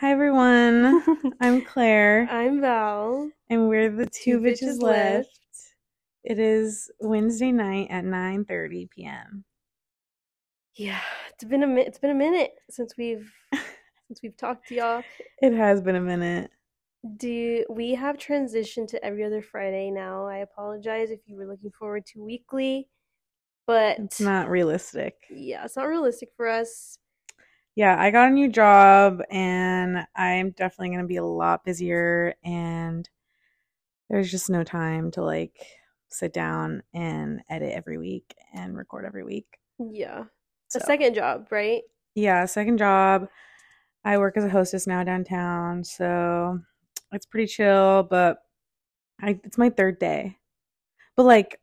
Hi everyone. I'm Claire, I'm Val. and we're the two, Two bitches, Bitches left. Left. It is Wednesday night at 9:30 p.m. Yeah, it's been a mi- it's been a minute since we've since we've talked to y'all. It has been a minute. Do we have transitioned to every other Friday now? I apologize if you were looking forward to weekly, but It's not realistic. yeah, it's not realistic for us. Yeah, I got a new job and I'm definitely going to be a lot busier and there's just no time to like sit down and edit every week and record every week. Yeah, So, a second job, right? yeah, second job. I work as a hostess now downtown, so it's pretty chill, but I it's my third day. But like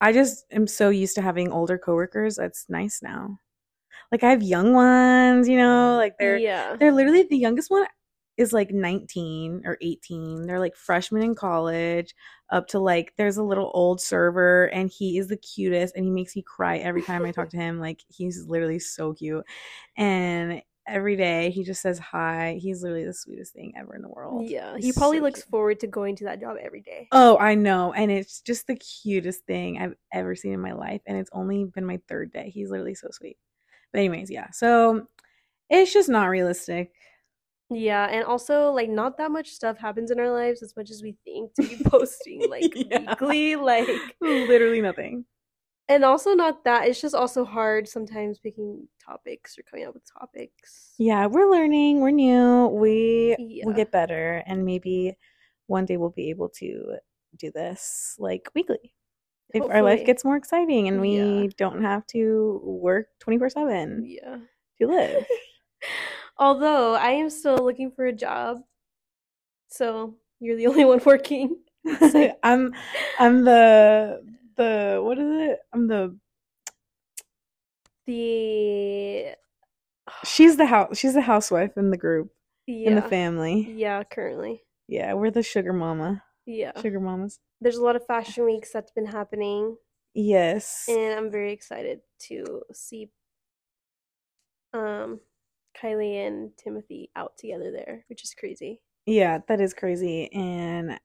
I just am so used to having older coworkers. That's nice now. Like I have young ones, you know, mm, like they're yeah, they're literally the youngest one is like 19 or 18. They're like freshmen in college up to like there's a little old server and he is the cutest and he makes me cry every time I talk to him. Like he's literally so cute. And every day he just says hi. He's literally the sweetest thing ever in the world. yeah. He probably so looks cute. forward to going to that job every day. Oh, I know. And it's just the cutest thing I've ever seen in my life. And it's only been my third day. He's literally so sweet. But, anyways, yeah. So it's just not realistic. Yeah, and also like not that much stuff happens in our lives as much as we think to be posting like Yeah. weekly, like Literally nothing. and also not that it's just also hard sometimes picking topics or coming up with topics. Yeah, we're learning. We're new. We Yeah. will get better. And maybe one day we'll be able to do this like weekly. If our life gets more exciting and we Yeah. don't have to work 24 7 Yeah. to live. Although I am still looking for a job. So you're the only one working. I'm I'm the the what is it? I'm the The she's the house she's the housewife in the group yeah. in the family. Yeah, currently. Yeah, we're the sugar mama. Yeah. Sugar mamas. There's a lot of fashion weeks that's been happening. Yes. and I'm very excited to see um Kylie and Timothy out together there, which is crazy. Yeah, that is crazy. And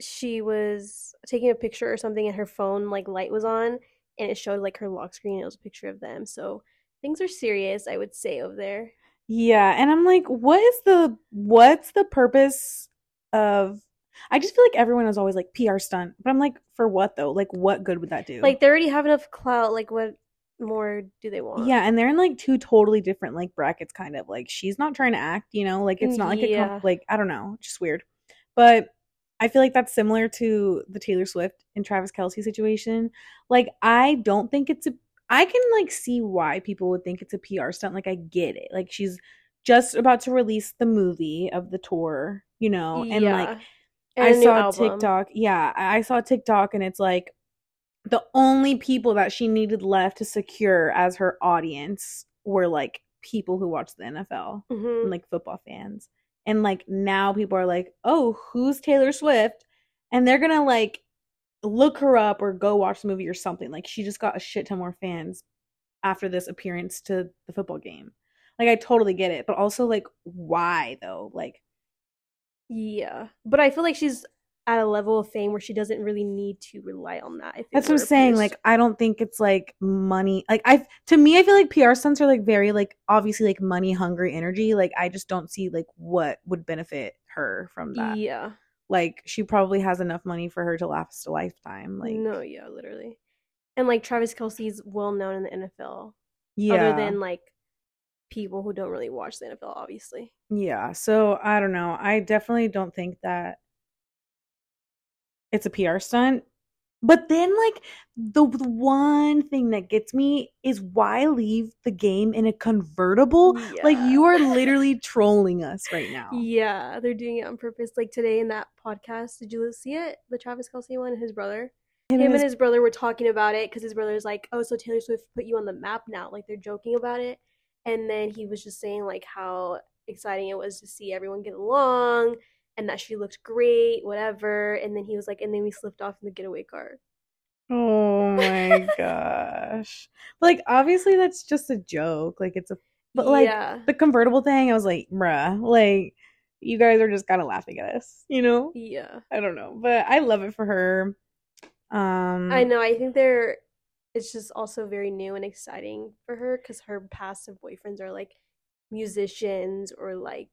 She was taking a picture or something and her phone like light was on and it showed like her lock screen and it was a picture of them. So things are serious, I would say over there. Yeah, and I'm like, what is the what's the purpose of I just feel like everyone is always like PR stunt. But I'm like, for what though? Like what good would that do? Like they already have enough clout, like what more do they want? yeah, and they're in like two totally different like brackets kind of. Like she's not trying to act, you know? Like it's not like a comp- like I don't know, just weird. But I feel like that's similar to the Taylor Swift and Travis Kelce situation. Like I don't think it's a I can like see why people would think it's a PR stunt. Like I get it. Like she's just about to release the movie of the tour, you know, and like Yeah. And I saw. TikTok. Yeah, I saw TikTok and it's like the only people that she needed left to secure as her audience were like people who watch the NFL Mhm. and like football fans. And like now people are like, "Oh, who's Taylor Swift?" And they're going to like look her up or go watch the movie or something. Like she just got a shit ton more fans after this appearance to the football game. Like I totally get it, but also like why though? Like Yeah, but I feel like she's at a level of fame where she doesn't really need to rely on that. That's what I'm saying. Like, I don't think it's like money. Like, I to me, I feel like PR stunts are like very like obviously like money hungry energy. Like, I just don't see like what would benefit her from that. yeah, Like, she probably has enough money for her to last a lifetime. Like, no, yeah, literally. And like Travis Kelce's well known in the NFL, yeah, other than like people who don't really watch the NFL, obviously. yeah. So I don't know. I definitely don't think that it's a PR stunt. But then, like the, the one thing that gets me is why leave the game in a convertible? Like you are literally trolling us right now. Yeah, they're doing it on purpose. Like today in that podcast, did you see it? The Travis Kelce one, his brother. Him Him and and his- his brother were talking about it because his brother's like, "Oh, so Taylor Swift put you on the map now." Like they're joking about it, and then he was just saying like how exciting it was to see everyone get along and that she looked great, whatever. And then he was like, and then we slipped off in the getaway car. Oh my gosh. Like obviously that's just a joke. Like it's a But like yeah, the convertible thing, I was like, bruh, like you guys are just kind of laughing at us, you know? yeah. I don't know, but I love it for her. Um, I know. I think they're. It's just also very new and exciting for her because her passive boyfriends are like musicians or like.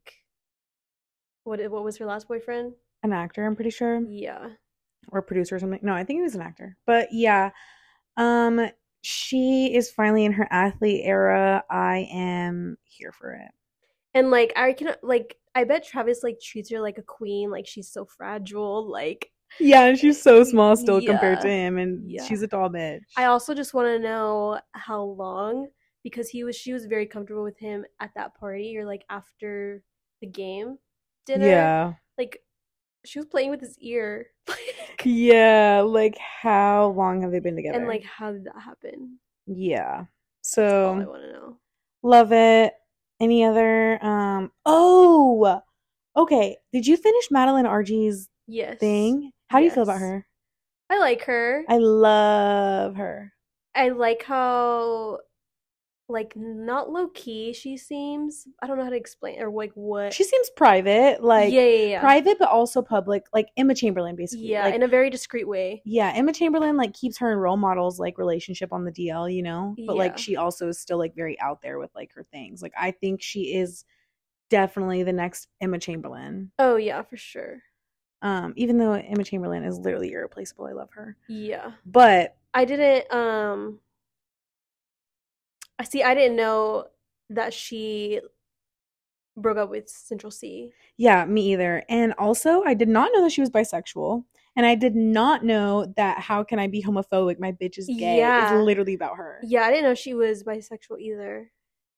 What what was her last boyfriend? an actor, I'm pretty sure, Yeah. or producer or something. No, I think he was an actor. But yeah, um, she is finally in her athlete era. I am here for it. And like I can like I bet Travis like treats her like a queen, like she's so fragile. Like Yeah, and she's so small still compared to him, and Yeah. she's a tall bitch. I also just want to know how long because he was she was very comfortable with him at that party or like after the game dinner. yeah, Like she was playing with his ear. Yeah. Like, how long have they been together? and like how did that happen? yeah. All I So want to know. love it. Any other? Um. Oh, okay. Did you finish Madeline Argy's Yes. thing? How do you feel about her? I like her. I love her. I like how like not low key she seems. I don't know how to explain or like what. She seems private, like yeah, yeah, yeah. private, but also public. Like Emma Chamberlain, basically. Yeah, Like, in a very discreet way. yeah, Emma Chamberlain like keeps her and role models like relationship on the DL, you know. But like she also is still like very out there with like her things. Like I think she is definitely the next Emma Chamberlain. Oh yeah, for sure. Um, even though Emma Chamberlain is literally irreplaceable, I love her. Yeah. But I didn't um I see I didn't know that she broke up with Central Cee. yeah, me either. And also, I did not know that she was bisexual. And I did not know that how can I be homophobic? My bitch is gay. Yeah. Is literally about her. Yeah, I didn't know she was bisexual either.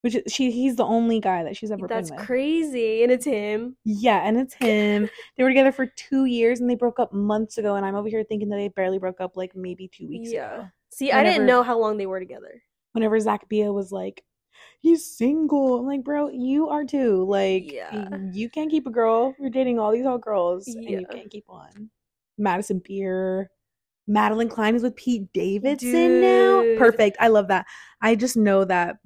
Which is, she he's the only guy that she's ever That's been with. That's crazy. And it's him. Yeah, and it's him. they were together for two years and they broke up months ago. And I'm over here thinking that they barely broke up like maybe two weeks Yeah. ago. See, I didn't know how long they were together. Whenever Zack Bia was like, he's single. I'm like, bro, you are too. Like, Yeah. you can't keep a girl. You're dating all these hot girls and you can't keep one. Madison Beer. Madelyn Cline is with Pete Davidson now. Perfect. I love that. I just know that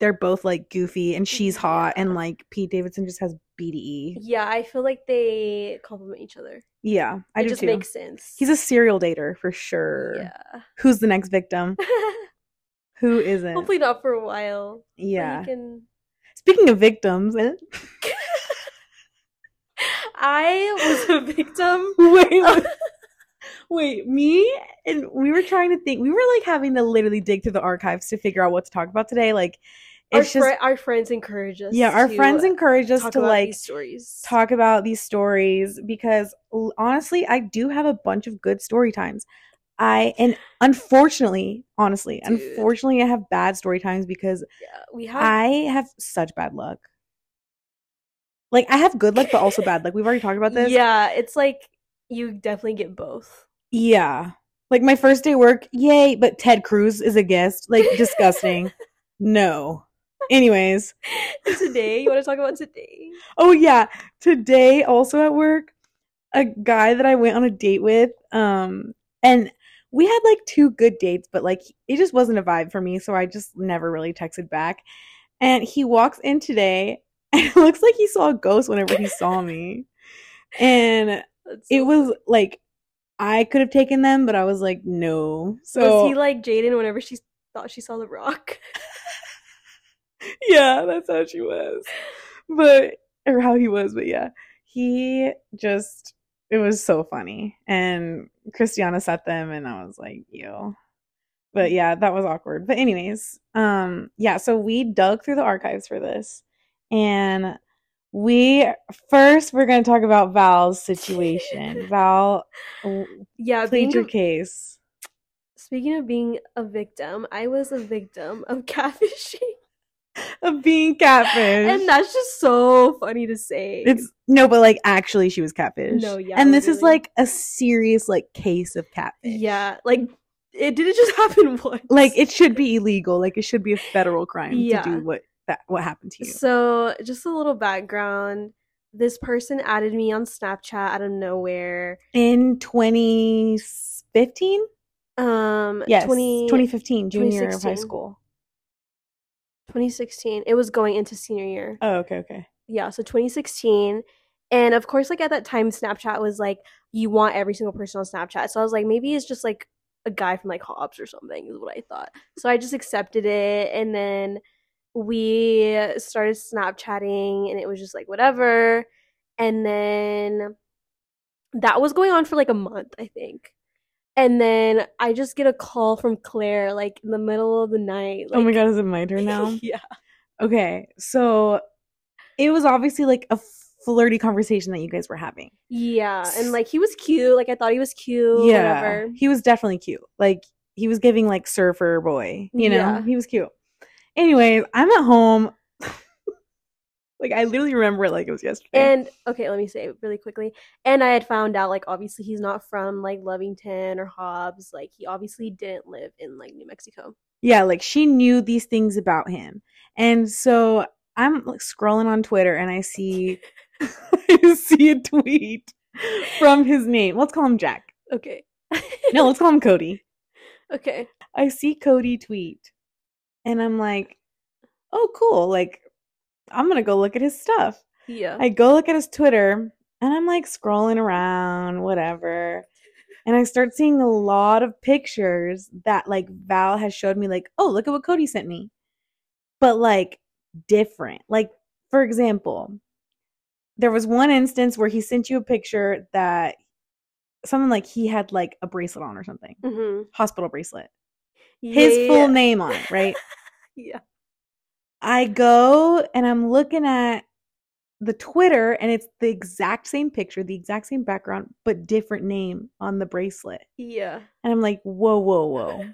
they're both like goofy and she's hot Yeah. and like Pete Davidson just has BDE. Yeah, I feel like they complement each other. Yeah, I it do just too. makes sense. He's a serial dater for sure. Yeah. Who's the next victim? Who isn't? Hopefully not for a while. yeah. can Speaking of victims, eh? I was a victim. wait, wait, me and we were trying to think. We were like having to literally dig through the archives to figure out what to talk about today. Like, Our, it's just fri- our friends encourage us. yeah, our friends encourage us to like these stories. talk about these stories because l- honestly, I do have a bunch of good story times. I and unfortunately, honestly, Dude. unfortunately, I have bad story times because Yeah, we have. I have such bad luck. Like I have good luck, but also bad luck. We've already talked about this. Yeah, it's like you definitely get both. Yeah. Like my first day work, yay, but Ted Cruz is a guest. Like disgusting. no. Anyways. today, you want to talk about today? Oh yeah. Today also at work, a guy that I went on a date with, um, and we had like two good dates, but like it just wasn't a vibe for me, so I just never really texted back. And he walks in today and it looks like he saw a ghost whenever he saw me. And That's it was like I could have taken them, but I was like, no. So was he like Jaden whenever she thought she saw the rock? yeah, that's how she was. But or how he was, but yeah. He just it was so funny. And Christiana set them and I was like, yo. But yeah, that was awkward. But anyways, um yeah, so we dug through the archives for this. And we first we're gonna talk about Val's situation. Val Yeah, plead your a- case. speaking of being a victim, I was a victim of catfishing, Of being catfish. and that's just so funny to say. It's no, but like actually, she was catfish. No, yeah, and this is like a serious like case of catfish. yeah, like it didn't just happen once. like it should be illegal. Like it should be a federal crime Yeah. to do what that what happened to you. So, just a little background. This person added me on Snapchat out of nowhere. In 2015, Um, yes, 20, 2015, junior of high school. 2016. It was going into senior year. Oh, okay, okay. Yeah, so 2016. And of course, like at that time, Snapchat was like, you want every single person on Snapchat. So I was like, maybe it's just like a guy from like Hobbs or something, is what I thought. So I just accepted it. And then we started Snapchatting, and it was just like, whatever. And then that was going on for like a month, I think. And then I just get a call from Claire, like in the middle of the night. Like, oh my god, is it my turn now? yeah. Okay, so it was obviously like a flirty conversation that you guys were having. Yeah, and like he was cute. Like I thought he was cute. yeah, whatever. he was definitely cute. Like he was giving like surfer boy. You know, Yeah. he was cute. Anyways, I'm at home. like I literally remember it like it was yesterday. And okay, let me say it really quickly. And I had found out like obviously he's not from like Lovington or Hobbs. Like he obviously didn't live in like New Mexico. yeah, like she knew these things about him. And so I'm like scrolling on Twitter and I see I see a tweet from his name. Let's call him Jack. Okay. No, let's call him Cody. okay. I see Cody tweet and I'm like, "Oh, cool. Like I'm going to go look at his stuff." Yeah. I go look at his Twitter and I'm like scrolling around, whatever. And I start seeing a lot of pictures that like Val has showed me, like, oh, look at what Cody sent me. But like different. Like, for example, there was one instance where he sent you a picture that something like he had like a bracelet on or something, hmm hospital bracelet, his full name on it, right? Yeah. I go and I'm looking at the Twitter and it's the exact same picture, the exact same background, but different name on the bracelet. Yeah. And I'm like, whoa, whoa, whoa.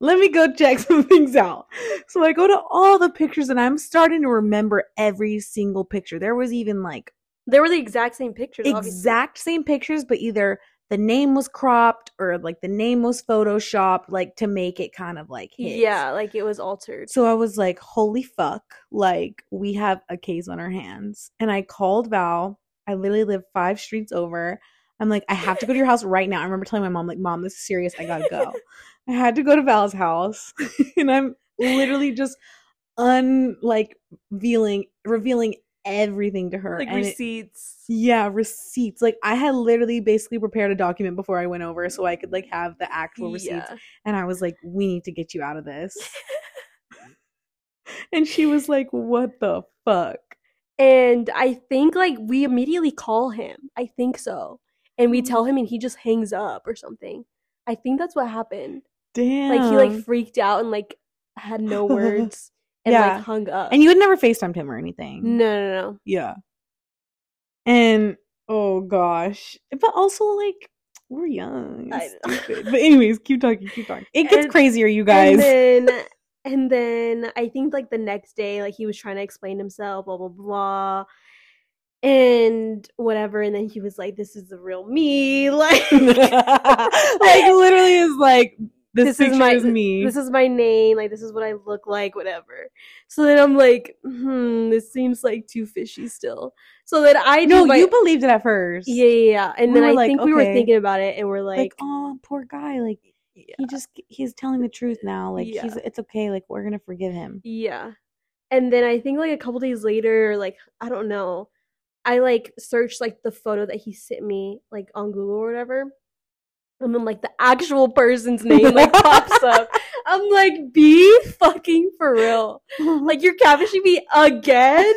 Let me go check some things out. So I go to all the pictures and I'm starting to remember every single picture. There was even like There were the exact same pictures. obviously. exact same pictures, but either the name was cropped or like the name was photoshopped, like to make it kind of like his. Yeah, like it was altered. So I was like, holy fuck, like we have a case on our hands. And I called Val. I literally live five streets over. I'm like, I have to go to your house right now. I remember telling my mom, like, Mom, this is serious. I gotta go. I had to go to Val's house. and I'm literally just un like revealing revealing everything to her. like and it- receipts. yeah, receipts. Like I had literally basically prepared a document before I went over so I could like mm. have the actual receipts. Yeah. And I was like, we need to get you out of this. and she was like, what the fuck? And I think like we immediately call him. I think so. And we tell mm. him and he just hangs up or something. I think that's what happened. Damn. Like he like freaked out and like had no words and Yeah. like hung up. and you had never FaceTimed him or anything. No, no, no. Yeah. And oh gosh. But also like we're young. Stupid. But anyways, keep talking, keep talking. It gets And- crazier, you guys. And then and then I think like the next day, like he was trying to explain himself, blah blah blah. And whatever, and then he was like, This is the real me. Like like literally is like this, This is my- is me. this is my name, like this is what I look like, whatever. So then I'm like, hmm, this seems like too fishy still. So then I no, do my, you believed it at first. yeah, yeah, yeah. And We then I like, think we were thinking about it, and we're Like, like, oh, poor guy. Like yeah, he just he's telling the truth now. Like he's it's okay. Like we're gonna forgive him. yeah. And then I think like a couple days later, like I don't know, I like searched like the photo that he sent me like on Google or whatever. And then like the actual person's name like pops up. I'm like, be fucking for real. Like you're catfishing me again?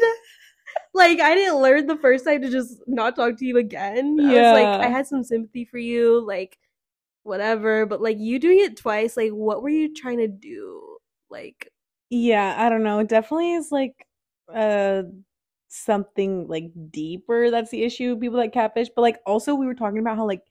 like I didn't learn the first time to just not talk to you again. I was Yeah. like, I had some sympathy for you, like whatever. But like you doing it twice, like what were you trying to do? Like yeah, I don't know. It definitely is like uh something like deeper. That's the issue. People that catfish, but like also we were talking about how like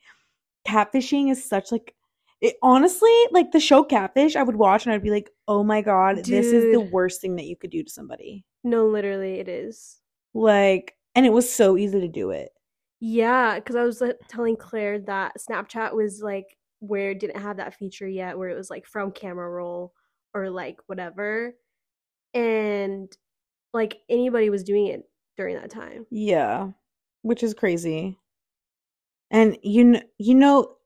catfishing is such like it honestly like the show catfish i would watch and i'd be like oh my god this is the worst thing that you could do to somebody no, literally it is. like and it was so easy to do it Yeah, because I was like, telling Claire that Snapchat was like where it didn't have that feature yet, where it was like from camera roll or like whatever, and like anybody was doing it during that time. Yeah, which is crazy. And you know, you know,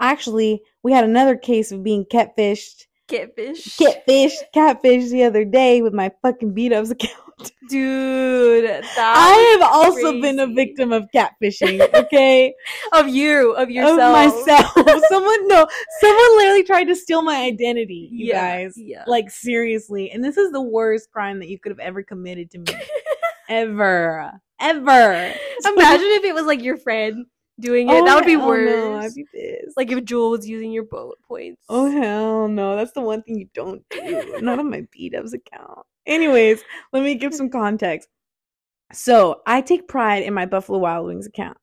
actually, we had another case of being catfished Catfish. catfish, catfish the other day with my fucking B Dubs account. Dude, that I have also been a victim of catfishing. Okay, of you, of of yourself. myself. someone no, someone literally tried to steal my identity. You yeah, guys, Yeah. like seriously, and this is the worst crime that you could have ever committed to me, ever, ever. Imagine if it was like your friend doing it. Oh, that would be worse. No, I'd be pissed. like if Jewel was using your bullet points. Oh hell no, that's the one thing you don't do. Not on my B Dubs account. Anyways, let me give some context. So I take pride in my Buffalo Wild Wings account.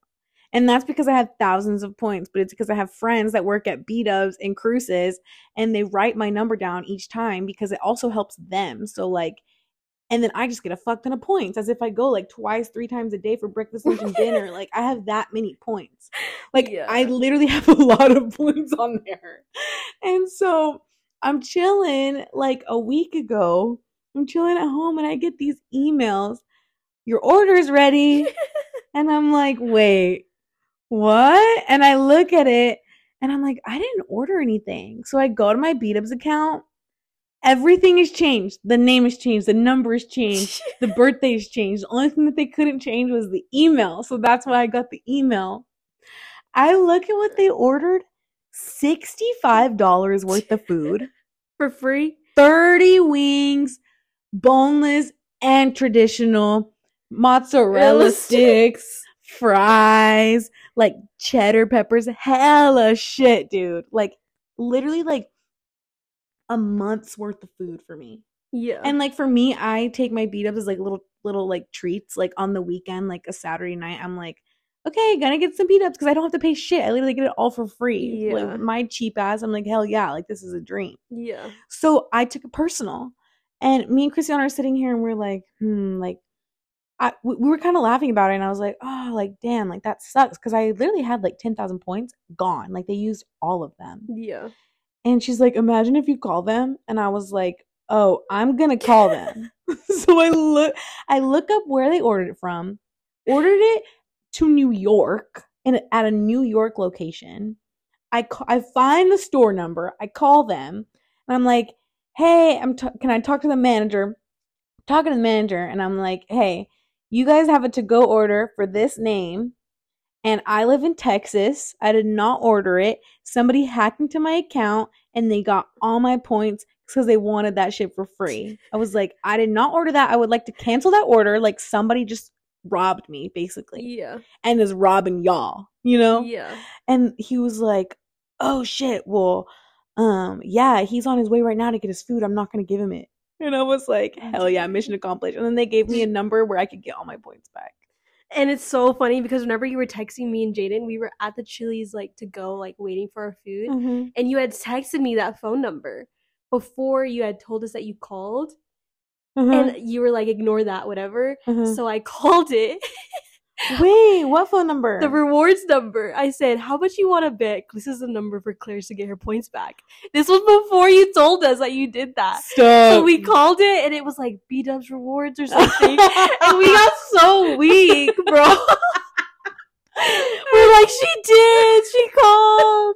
And that's because I have thousands of points, but it's because I have friends that work at B Dubs and cruises and they write my number down each time because it also helps them. So like and then I just get a fuck ton of points as if I go like twice, three times a day for breakfast, lunch, and dinner. Like I have that many points. Like Yeah. I literally have a lot of points on there. And so I'm chilling like a week ago. I'm chilling at home and I get these emails. Your order's ready. and I'm like, wait, what? And I look at it and I'm like, I didn't order anything. So I go to my B Dubs account. Everything has changed. The name has changed. The number has changed. The birthday birthday's changed. The only thing that they couldn't change was the email. So that's why I got the email. I look at what they ordered $65 worth of food, For free? 30 wings, boneless and traditional, mozzarella sticks, fries, like cheddar peppers, hella shit, dude. Like literally like a month's worth of food for me. Yeah. And like for me, I take my B Dubs as like little little like treats. Like on the weekend, like a Saturday night, I'm like, okay, gonna get some B Dubs because I don't have to pay shit. I literally get it all for free. Yeah. Like my cheap ass, I'm like, hell yeah, like this is a dream. yeah. So I took it personal. And me and Christiana are sitting here and we're like, hmm, like I we, we were kind of laughing about it and I was like, oh, like damn, like that sucks because I literally had like 10,000 points gone. Like they used all of them. Yeah. And she's like, imagine if you call them. And I was like, oh, I'm gonna call them. so I look I look up where they ordered it from, ordered it to New York and at a New York location. I ca- I find the store number, I call them, and I'm like, hey, I'm t- can I talk to the manager? Talking to the manager, and I'm like, hey, you guys have a to go order for this name. And I live in Texas. I did not order it. Somebody hacked into my account and they got all my points because they wanted that shit for free. I was like, I did not order that. I would like to cancel that order. Like somebody just robbed me, basically, Yeah. and is robbing y'all, you know? Yeah. And he was like, Oh shit, well, um, yeah, he's on his way right now to get his food. I'm not gonna give him it. And I was like, Hell yeah, mission accomplished. And then they gave me a number where I could get all my points back. And it's so funny because whenever you were texting me and Jaden, we were at the Chili's like to go, like waiting for our food. Mhm. And you had texted me that phone number before you had told us that you called. Mhm. And you were like, ignore that, whatever. Mhm. So I called it. Wait, what phone number? the rewards number. I said, "How much you want to bet? This is the number for Claire to get her points back." This was before you told us that you did that. Stop. So we called it, and it was like B Dubs rewards or something, and we got so weak, bro. We're like, she did. She called.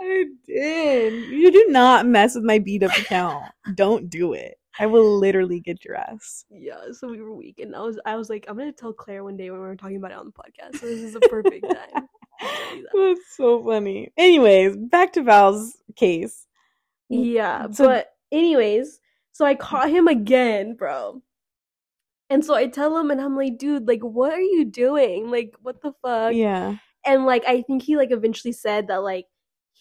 I did. You do not mess with my B Dub account. Don't do it. I will literally get your ass. Yeah, so we were weak, and I was, I was like, I'm gonna tell Claire one day when we were talking about it on the podcast. So this is a perfect time. that. That's so funny. Anyways, back to Val's case. Yeah, So- but anyways, so I caught him again, bro. And so I tell him, and I'm like, dude, like, what are you doing? Like, what the fuck? Yeah. And like, I think he like eventually said that like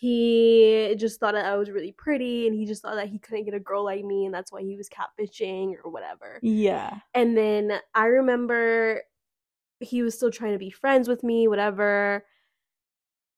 he just thought that I was really pretty, and he just thought that he couldn't get a girl like me, and that's why he was catfishing or whatever. Yeah. And then I remember he was still trying to be friends with me, whatever.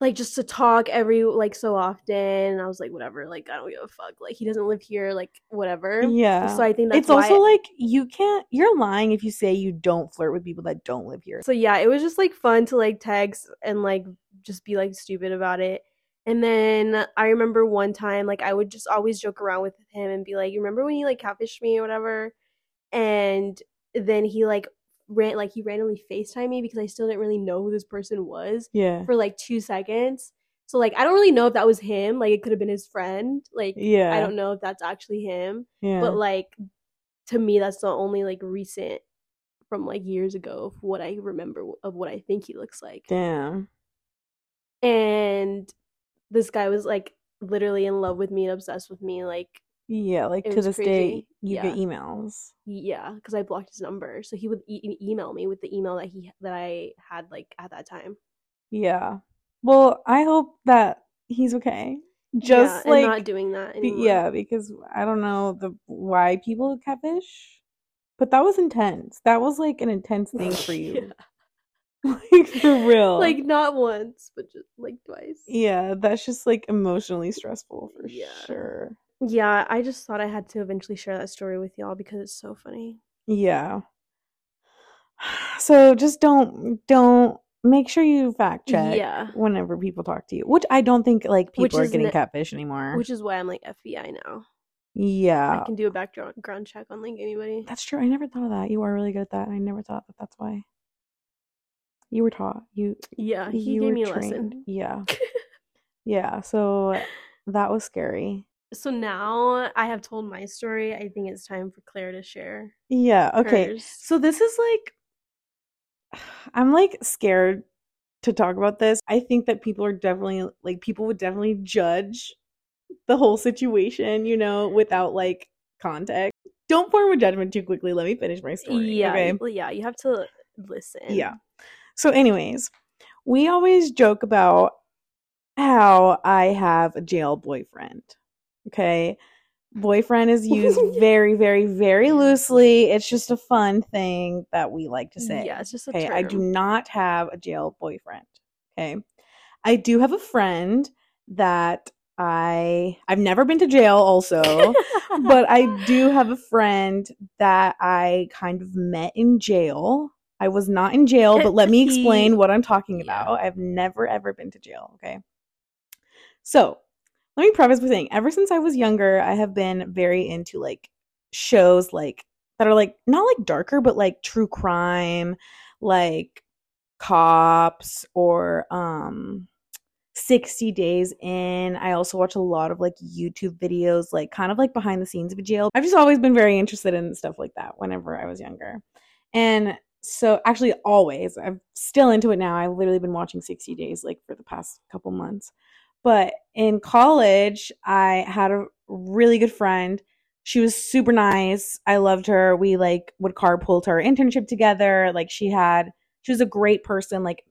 Like just to talk every like so often. And I was like, whatever, like I don't give a fuck. Like he doesn't live here, like whatever. Yeah. So I think that's it's also like you can't you're lying if you say you don't flirt with people that don't live here. So yeah, it was just like fun to like text and like just be like stupid about it. And then I remember one time, like I would just always joke around with him and be like, "You remember when you like catfished me or whatever?" And then he like ran like he randomly Facetime me because I still didn't really know who this person was Yeah. for like two seconds. So like I don't really know if that was him. Like it could have been his friend. Like Yeah. I don't know if that's actually him. Yeah. But like to me, that's the only like recent from like years ago of what I remember of what I think he looks like. Damn. And this guy was like literally in love with me and obsessed with me. Like Yeah, like to this day, crazy. you get emails. yeah, because I blocked his number, so he would e- email me with the email that he that I had like at that time. Yeah. Well, I hope that he's okay. Just yeah, like not doing that anymore. yeah, because I don't know the why people catfish, but that was intense. That was like an intense thing for you, like for real. like not once, but just like twice. yeah, that's just like emotionally stressful for Yeah. sure. Yeah, I just thought I had to eventually share that story with y'all because it's so funny. Yeah. So just don't don't make sure you fact check Yeah. whenever people talk to you, which I don't think like people Which are getting catfish anymore. Which is why I'm like FBI now. yeah, I can do a background check on like anybody. that's true. I never thought of that. You are really good at that. I never thought that that's why. You were taught. You Yeah, he you gave me a trained. lesson. Yeah. yeah. So that was scary. So now I have told my story. I think it's time for Claire to share. Yeah. Okay. hers. So this is like I'm like scared to talk about this. I think that people are definitely like people would definitely judge the whole situation, you know, without like context. Don't form a judgment too quickly. Let me finish my story. yeah, Okay. yeah, you have to listen. Yeah. So, anyways, we always joke about how I have a jail boyfriend. Okay. Boyfriend is used very, very, very loosely. It's just a fun thing that we like to say. Yeah, it's just a Okay. I do not have a jail boyfriend. Okay. I do have a friend that I I've never been to jail also but I do have a friend that I kind of met in jail. I was not in jail, but let me explain what I'm talking about. I've never ever been to jail, okay? So, let me preface by saying ever since I was younger, I have been very into like shows like that are like not like darker, but like true crime, like cops or um 60 days in. I also watch a lot of like YouTube videos, like kind of like behind the scenes of a jail. I've just always been very interested in stuff like that whenever I was younger. And so actually always, I'm still into it now. I've literally been watching 60 days like for the past couple months. But in college, I had a really good friend. She was super nice. I loved her. We like would carpool to our internship together. Like she had she was a great person, like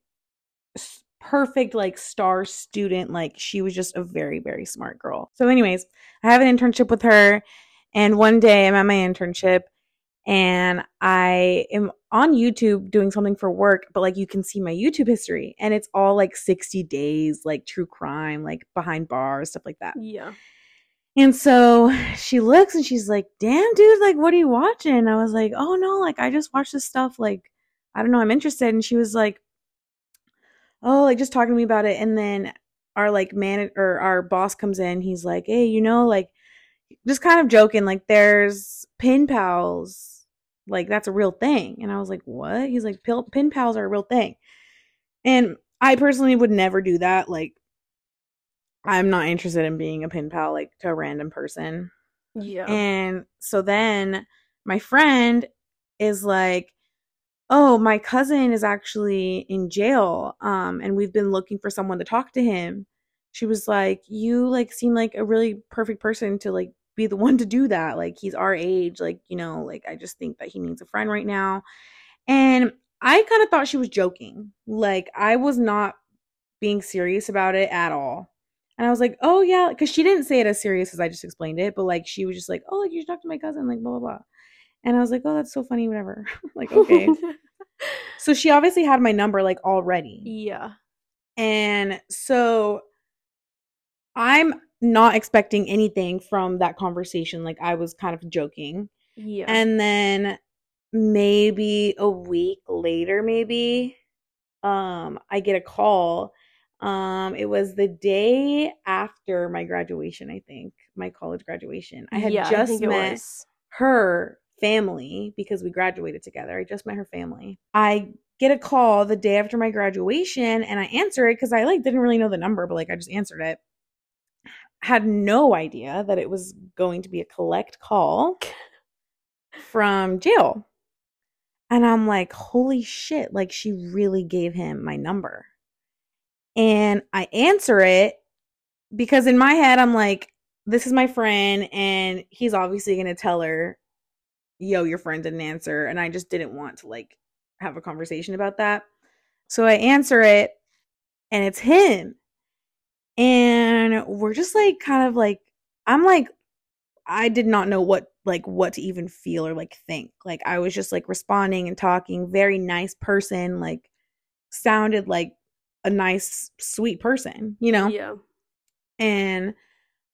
perfect like star student like she was just a very very smart girl so anyways i have an internship with her and one day i'm at my internship and i am on youtube doing something for work but like you can see my youtube history and it's all like 60 days like true crime like behind bars stuff like that yeah. and so she looks and she's like, damn, dude, like, what are you watching? I was like, oh no, like, I just watched this stuff. Like, I don't know, I'm interested. And she was like, oh, like, just talking to me about it. And then our, like, man or our boss comes in. He's like, hey, you know, like, just kind of joking, like, there's pin pals. Like, that's a real thing. And I was like, what? He's like, pin pals are a real thing. And I personally would never do that. Like, I'm not interested in being a pin pal like to a random person. Yeah. And so then my friend is like, "Oh, my cousin is actually in jail um and we've been looking for someone to talk to him." She was like, "You like seem like a really perfect person to like be the one to do that. Like he's our age, like, you know, like I just think that he needs a friend right now." And I kind of thought she was joking. Like I was not being serious about it at all. And I was like, oh yeah, because she didn't say it as serious as I just explained it, but like she was just like, oh, like you should talk to my cousin, like blah blah blah. And I was like, oh, that's so funny, whatever. like okay. so she obviously had my number like already, yeah. and so I'm not expecting anything from that conversation. Like I was kind of joking, Yeah. and then maybe a week later, maybe um, I get a call. Um, it was the day after my graduation, I think, my college graduation. I had Yeah, just it met her family because we graduated together. I just met her family. I get a call the day after my graduation and I answer it because I like didn't really know the number, but like I just answered it. Had no idea that it was going to be a collect call from jail. And I'm like, holy shit, like she really gave him my number. And I answer it because in my head, I'm like, this is my friend, and he's obviously going to tell her, yo, your friend didn't answer. And I just didn't want to like have a conversation about that. So I answer it, and it's him. And we're just like, kind of like, I'm like, I did not know what like what to even feel or like think. Like I was just like responding and talking, very nice person, like sounded like a nice sweet person, you know? Yeah. And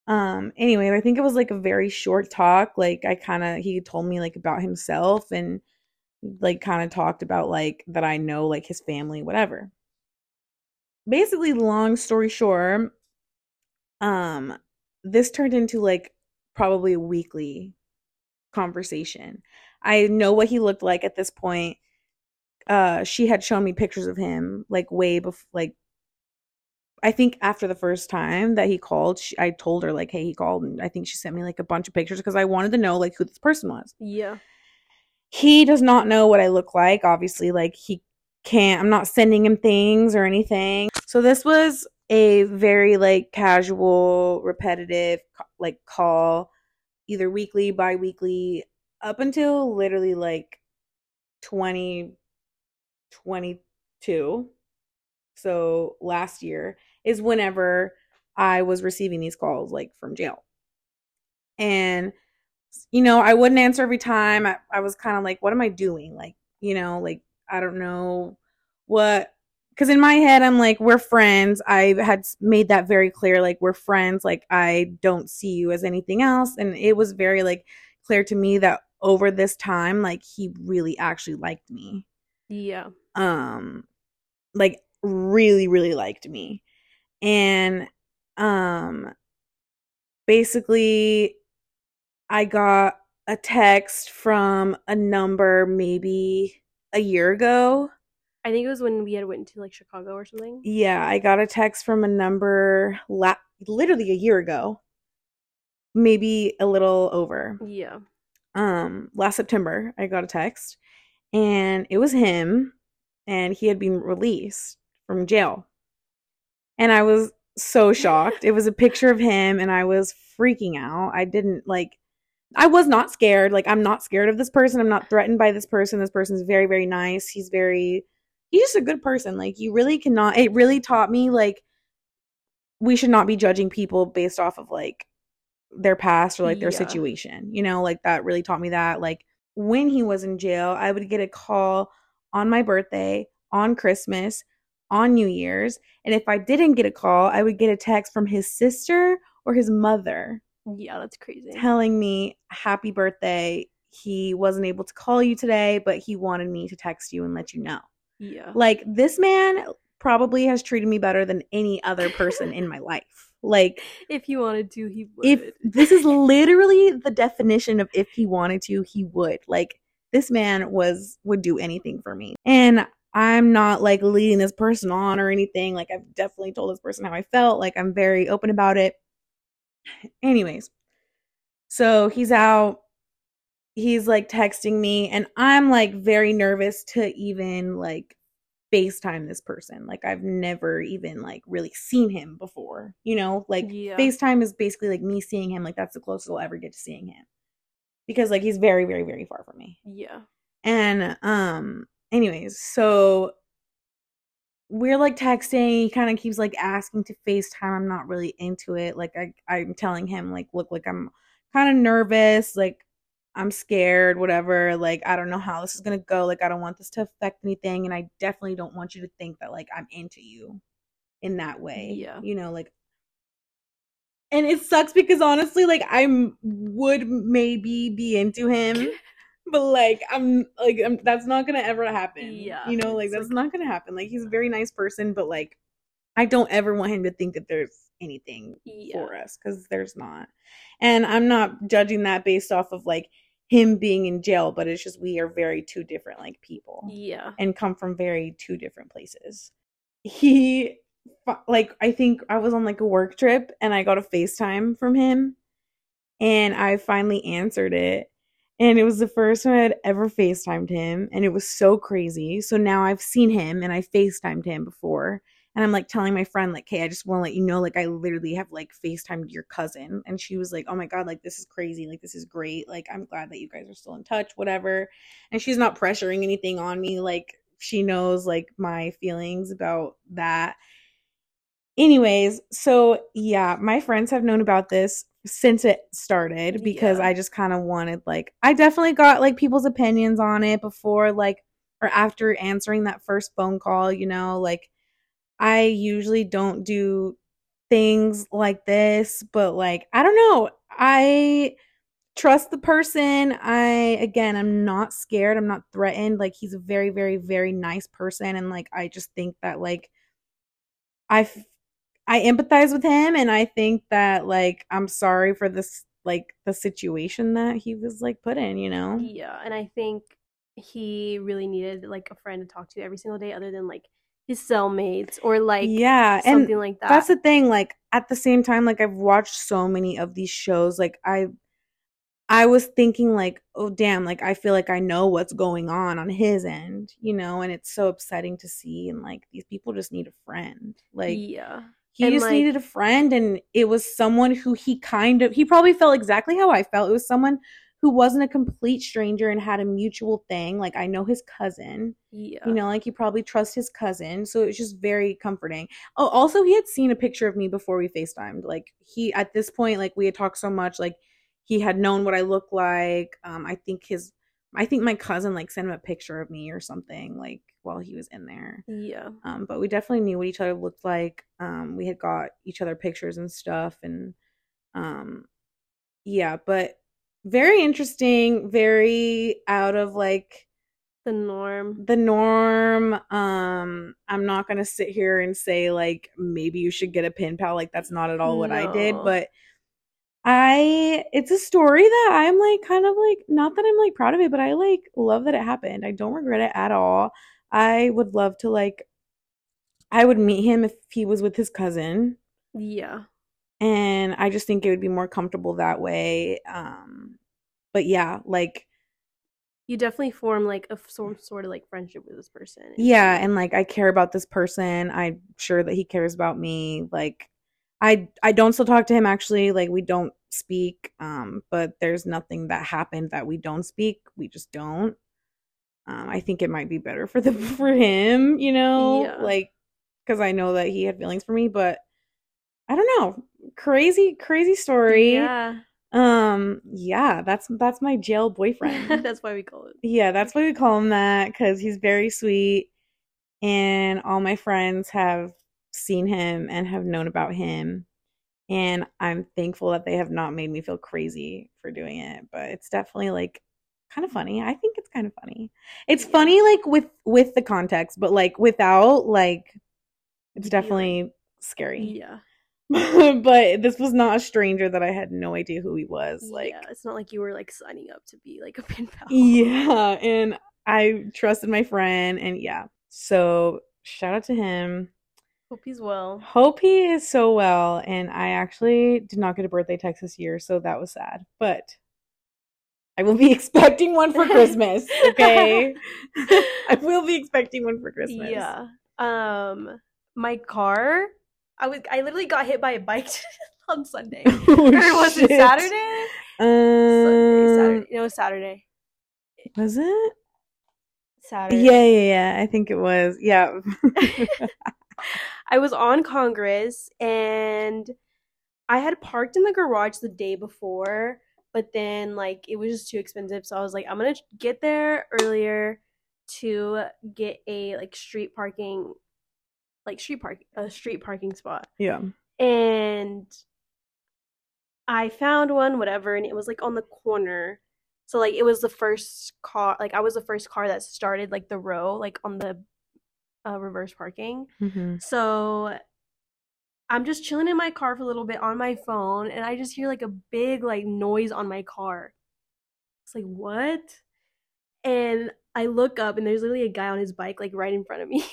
um anyway, I think it was like a very short talk. Like I kind of he told me like about himself and like kind of talked about like that I know like his family, whatever. Basically, long story short, um this turned into like probably a weekly conversation. I know what he looked like at this point. Uh she had shown me pictures of him like way before like I think after the first time that he called, she, I told her like, "Hey, he called," and I think she sent me like a bunch of pictures because I wanted to know like who this person was. Yeah. He does not know what I look like. Obviously, like he can't. I'm not sending him things or anything. So this was a very like casual, repetitive like call, either weekly, bi-weekly, up until literally like 2022. So last year is whenever I was receiving these calls like from jail. And you know, I wouldn't answer every time. I, I was kind of like, what am I doing? Like, you know, like I don't know what because in my head I'm like, we're friends. I had made that very clear, like we're friends. Like I don't see you as anything else. And it was very like clear to me that over this time, like he really actually liked me. Yeah. Um like really, really liked me and um basically I got a text from a number maybe a year ago. I think it was when we had went to like Chicago or something. Yeah, I got a text from a number la- literally a year ago. Maybe a little over. Yeah. Um last September I got a text and it was him and he had been released from jail. And I was so shocked. It was a picture of him and I was freaking out. I didn't like I was not scared. Like I'm not scared of this person. I'm not threatened by this person. This person's very very nice. He's very he's just a good person. Like you really cannot it really taught me like we should not be judging people based off of like their past or like their Yeah. situation. You know, like that really taught me that like when he was in jail, I would get a call on my birthday, on Christmas, on New Year's, and if I didn't get a call, I would get a text from his sister or his mother Yeah, that's crazy. telling me happy birthday. He wasn't able to call you today, but he wanted me to text you and let you know. Yeah. Like this man probably has treated me better than any other person in my life. Like If he wanted to, he would. if this is literally the definition of if he wanted to, he would. Like this man was would do anything for me. And I'm not like leading this person on or anything. Like I've definitely told this person how I felt. Like I'm very open about it. Anyways, so he's out. He's like texting me, and I'm like very nervous to even like FaceTime this person. Like I've never even like really seen him before. You know, like Yeah. FaceTime is basically like me seeing him. Like that's the closest I'll ever get to seeing him. Because like he's very, very, very far from me. yeah. And um anyways, so we're like texting, he kind of keeps like asking to FaceTime. I'm not really into it. Like I I'm telling him like look like I'm kind of nervous, like I'm scared, whatever. Like I don't know how this is going to go. Like I don't want this to affect anything and I definitely don't want you to think that like I'm into you in that way. Yeah. You know, like and it sucks because honestly like I would maybe be into him but like I'm like I'm, that's not gonna ever happen. Yeah, you know, like it's that's like- not gonna happen. Like he's a very nice person, but like I don't ever want him to think that there's anything Yeah. for us because there's not. And I'm not judging that based off of like him being in jail, but it's just we are very two different like people Yeah. and come from very two different places. He like I think I was on like a work trip and I got a FaceTime from him and I finally answered it. And it was the first time I had ever FaceTimed him and it was so crazy. So now I've seen him and I FaceTimed him before. And I'm like telling my friend, like, hey, I just want to let you know, like, I literally have like FaceTimed your cousin. And she was like, oh my God, like, this is crazy. Like, this is great. Like, I'm glad that you guys are still in touch, whatever. And she's not pressuring anything on me. Like, she knows like my feelings about that. Anyways, so yeah, my friends have known about this since it started because Yeah. I just kind of wanted like I definitely got like people's opinions on it before like or after answering that first phone call, you know, like I usually don't do things like this, but like I don't know. I trust the person. I again, I'm not scared. I'm not threatened. Like he's a very very very nice person and like I just think that like I f- I empathize with him and I think that like I'm sorry for this like the situation that he was like put in, you know. Yeah, and I think he really needed like a friend to talk to every single day, other than like his cellmates or like yeah, and something like that. that's the thing like at the same time like i've watched so many of these shows like i i was thinking like oh damn like i feel like i know what's going on on his end you know and it's so upsetting to see and like these people just need a friend like yeah, he and, just like- needed a friend and it was someone who he kind of he probably felt exactly how i felt. It was someone who wasn't a complete stranger and had a mutual thing. Like i know his cousin yeah, you know like he probably trusts his cousin. So it was just very comforting. Oh also he had seen a picture of me before we facetimed. Like he at this point like we had talked so much like he had known what i look like. Um i think his i think my cousin like sent him a picture of me or something like while he was in there. Yeah, um but we definitely knew what each other looked like. Um we had got each other pictures and stuff and um yeah but very interesting very out of like the norm. the norm. Um i'm not gonna sit here and say like maybe you should get a pen pal like that's not at all what i did but i it's a story that i'm like kind of like not that i'm like proud of it but i like love that it happened. I don't regret it at all i would love to like i would meet him if he was with his cousin. Yeah, and i just think it would be more comfortable that way um but yeah like you definitely form like a some sort of like friendship with this person. yeah and like i care about this person. I'm sure that he cares about me like i i don't still talk to him actually like we don't speak um but there's nothing that happened that we don't speak we just don't um i think it might be better for the for him you know Yeah. like because i know that he had feelings for me but i don't know crazy crazy story Yeah, um yeah that's that's my jail boyfriend that's why we call it. yeah, that's why we call him that because he's very sweet, and all my friends have seen him and have known about him, and I'm thankful that they have not made me feel crazy for doing it. But it's definitely like kind of funny. I think it's kind of funny. It's Yeah. funny like with with the context, but like without like, it's definitely scary. Yeah, but this was not a stranger that I had no idea who he was. Like, yeah, it's not like you were like signing up to be like a pen pal. Yeah, and I trusted my friend, and yeah. So shout out to him. Hope he's well. Hope he is so well. And I actually did not get a birthday text this year, so that was sad. But I will be expecting one for Christmas. Okay, I will be expecting one for Christmas. Yeah. Um, my car. I was. I literally got hit by a bike on Sunday. Oh, or was it. Saturday? Um, Sunday, Saturday. No, it was Saturday. Was it? Saturday. Yeah, yeah, yeah. I think it was. Yeah. I was on Congress and I had parked in the garage the day before, but then like it was just too expensive, so I was like, I'm gonna get there earlier to get a like street parking, like street park, a street parking spot, yeah. and I found one, whatever, and it was like on the corner. So like it was the first car, like I was the first car that started like the row, like on the uh, reverse parking. hmm So I'm just chilling in my car for a little bit on my phone and I just hear like a big like noise on my car. It's like, what? And I look up and there's literally a guy on his bike like right in front of me.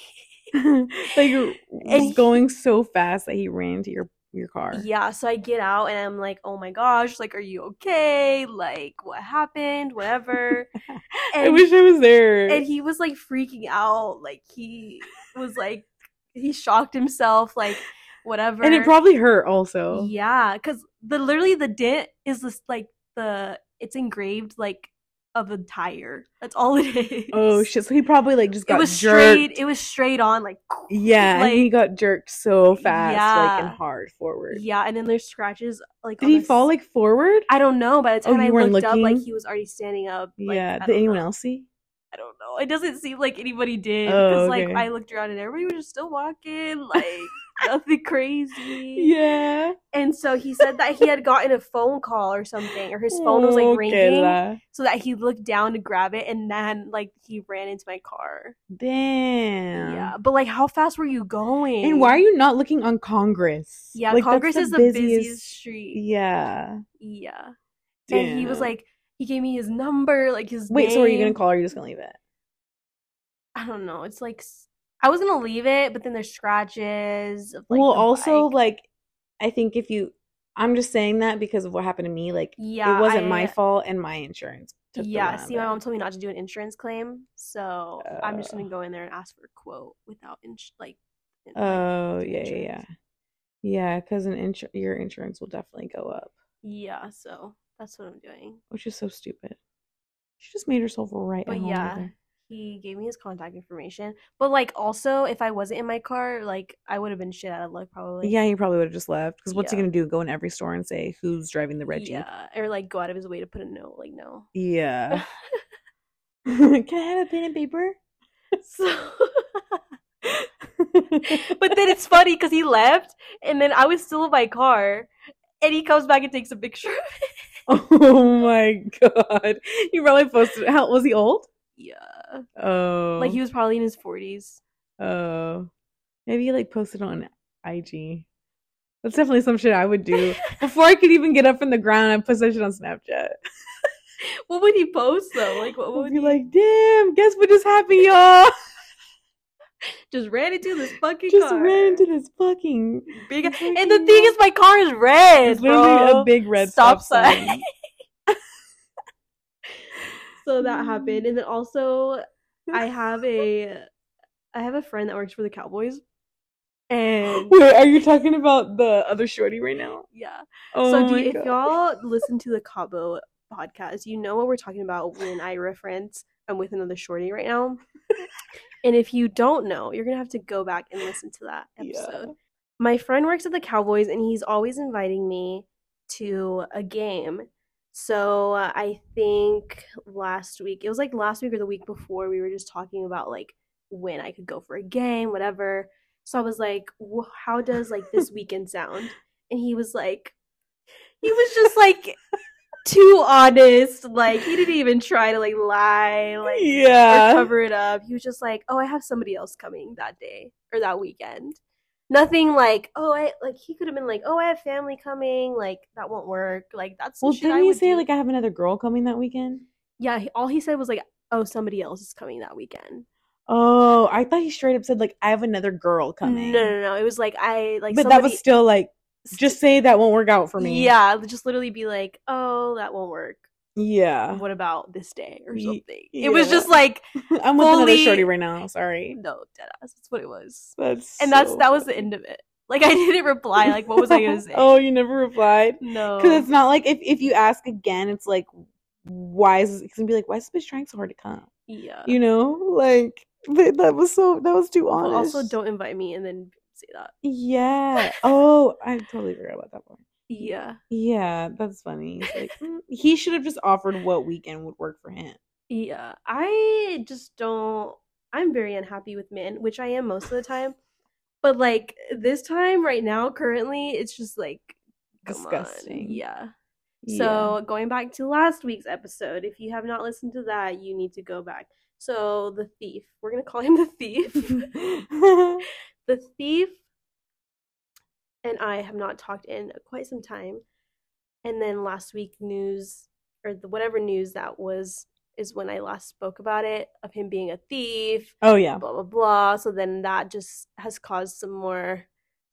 like And going so fast that he ran into your your car. yeah, so I get out and I'm like, oh my gosh, like, are you okay? Like, what happened? Whatever. I wish I was there. and he was like freaking out. Like, he was like, he shocked himself, like, whatever. And it probably hurt also. Yeah, because the literally the dent is this like the it's engraved like of a tire. That's all it is. Oh shit! So he probably like just got It was jerked. straight. It was straight on, like yeah, and he got jerked so fast, like and hard forward. yeah. And then there's scratches. Like Did he the fall like forward? I don't know. By the Oh, time you I looked up, like he was already standing up. Like, yeah. Did anyone know. else see? I don't know. It doesn't seem like anybody did Oh, because like. I looked around and everybody was just still walking, like nothing crazy. Yeah. And so he said that he had gotten a phone call or something, or his phone was like Oh, ringing. So that he looked down to grab it and then like he ran into my car. Damn. Yeah. But like how fast were you going? And why are you not looking on Congress? Yeah, Like, Congress is the busiest, street. Yeah. Yeah. And he was like he gave me his number, like his Wait, so are you gonna call or are you just gonna leave it? I don't know. It's like I was gonna leave it, but then there's scratches. Of, like, well, also bike. like I think if you I'm just saying that because of what happened to me, like yeah, it wasn't I- my fault and my insurance. Took Yeah, see, my mom told me not to do an insurance claim, so I'm just Uh. gonna go in there and ask for a quote without ins- like. Oh yeah, yeah, yeah, yeah. Because an insur- your insurance will definitely go up, Yeah, so that's what I'm doing. which is so stupid. She just made herself right. But yeah. He gave me his contact information. But like, also, if I wasn't in my car, like, I would have been shit out of luck probably. yeah, he probably would have just left. Because what's he Yeah. gonna do? Go in every store and say who's driving the red jeep? Yeah, or like go out of his way to put a note, like no. Yeah. Can I have a pen and paper? so, but then it's funny because he left, and then I was still in my car, and he comes back and takes a picture. of it. oh my god! You probably posted. How was he old? Yeah, Oh, like he was probably in his forties. Oh, maybe he like posted on IG. That's definitely some shit I would do. Before I could even get up from the ground, I put that shit on Snapchat. What would he post though? Like, what would be he like, damn, guess what just happened, y'all? just ran into this fucking Just car? ran into this fucking big, and the thing is, my car is red. It's literally bro. a big red stop stop, sign. So that happened. Mm. And then also i have a i have a friend that works for the cowboys. And Wait, are you talking about the other shorty right now? yeah. Oh so you, if y'all listen to the cabo podcast you know what we're talking about when i reference i'm with another shorty right now. And if you don't know you're gonna have to go back and listen to that episode. Yeah. my friend works at the Cowboys and he's always inviting me to a game. So uh, I think last week, it was like last week or the week before, we were just talking about like when I could go for a game, whatever. So I was like, "Wh- how does like this weekend sound? And he was like, he was just like too honest. Like he didn't even try to like lie, like yeah. cover it up. He was just like, "Oh, I have somebody else coming that day or that weekend." Nothing like, "Oh, I like." He could have been like, "Oh, I have family coming." Like that won't work. Like that's Well, didn't you say do. like I have another girl coming that weekend? yeah. he- All he said was like, "Oh, somebody else is coming that weekend." Oh, I thought he straight up said like I have another girl coming. no, no. No. It was like I like. but that was still like just say that won't work out for me. Yeah, just literally be like, "Oh, that won't work." Yeah. What about this day or something? It was just like, I'm with another shorty right now. Sorry. no, deadass. That's what it was. That's And that's so that was the end of it. Like I didn't reply. Like what was I gonna oh, say? oh, you never replied? no. Because it's not like if, if you ask again, it's like, why is it's gonna be like, why is this bitch trying so hard to come? yeah. You know, like that was so that was too But honest. also, don't invite me and then say that. Yeah. Oh, I totally forgot about that part. Yeah. Yeah, that's funny. Like, mm, he should have just offered what weekend would work for him. Yeah. I just don't. I'm very unhappy with men, which I am most of the time. But like this time, right now, currently, it's just like. Disgusting. Yeah. Yeah. So going back to last week's episode, if you have not listened to that, you need to go back. So the thief, we're gonna call him the thief. the thief and I have not talked in quite some time. And then last week news or the whatever news that was is when I last spoke about it of him being a thief, Oh yeah. blah blah blah. So then that just has caused some more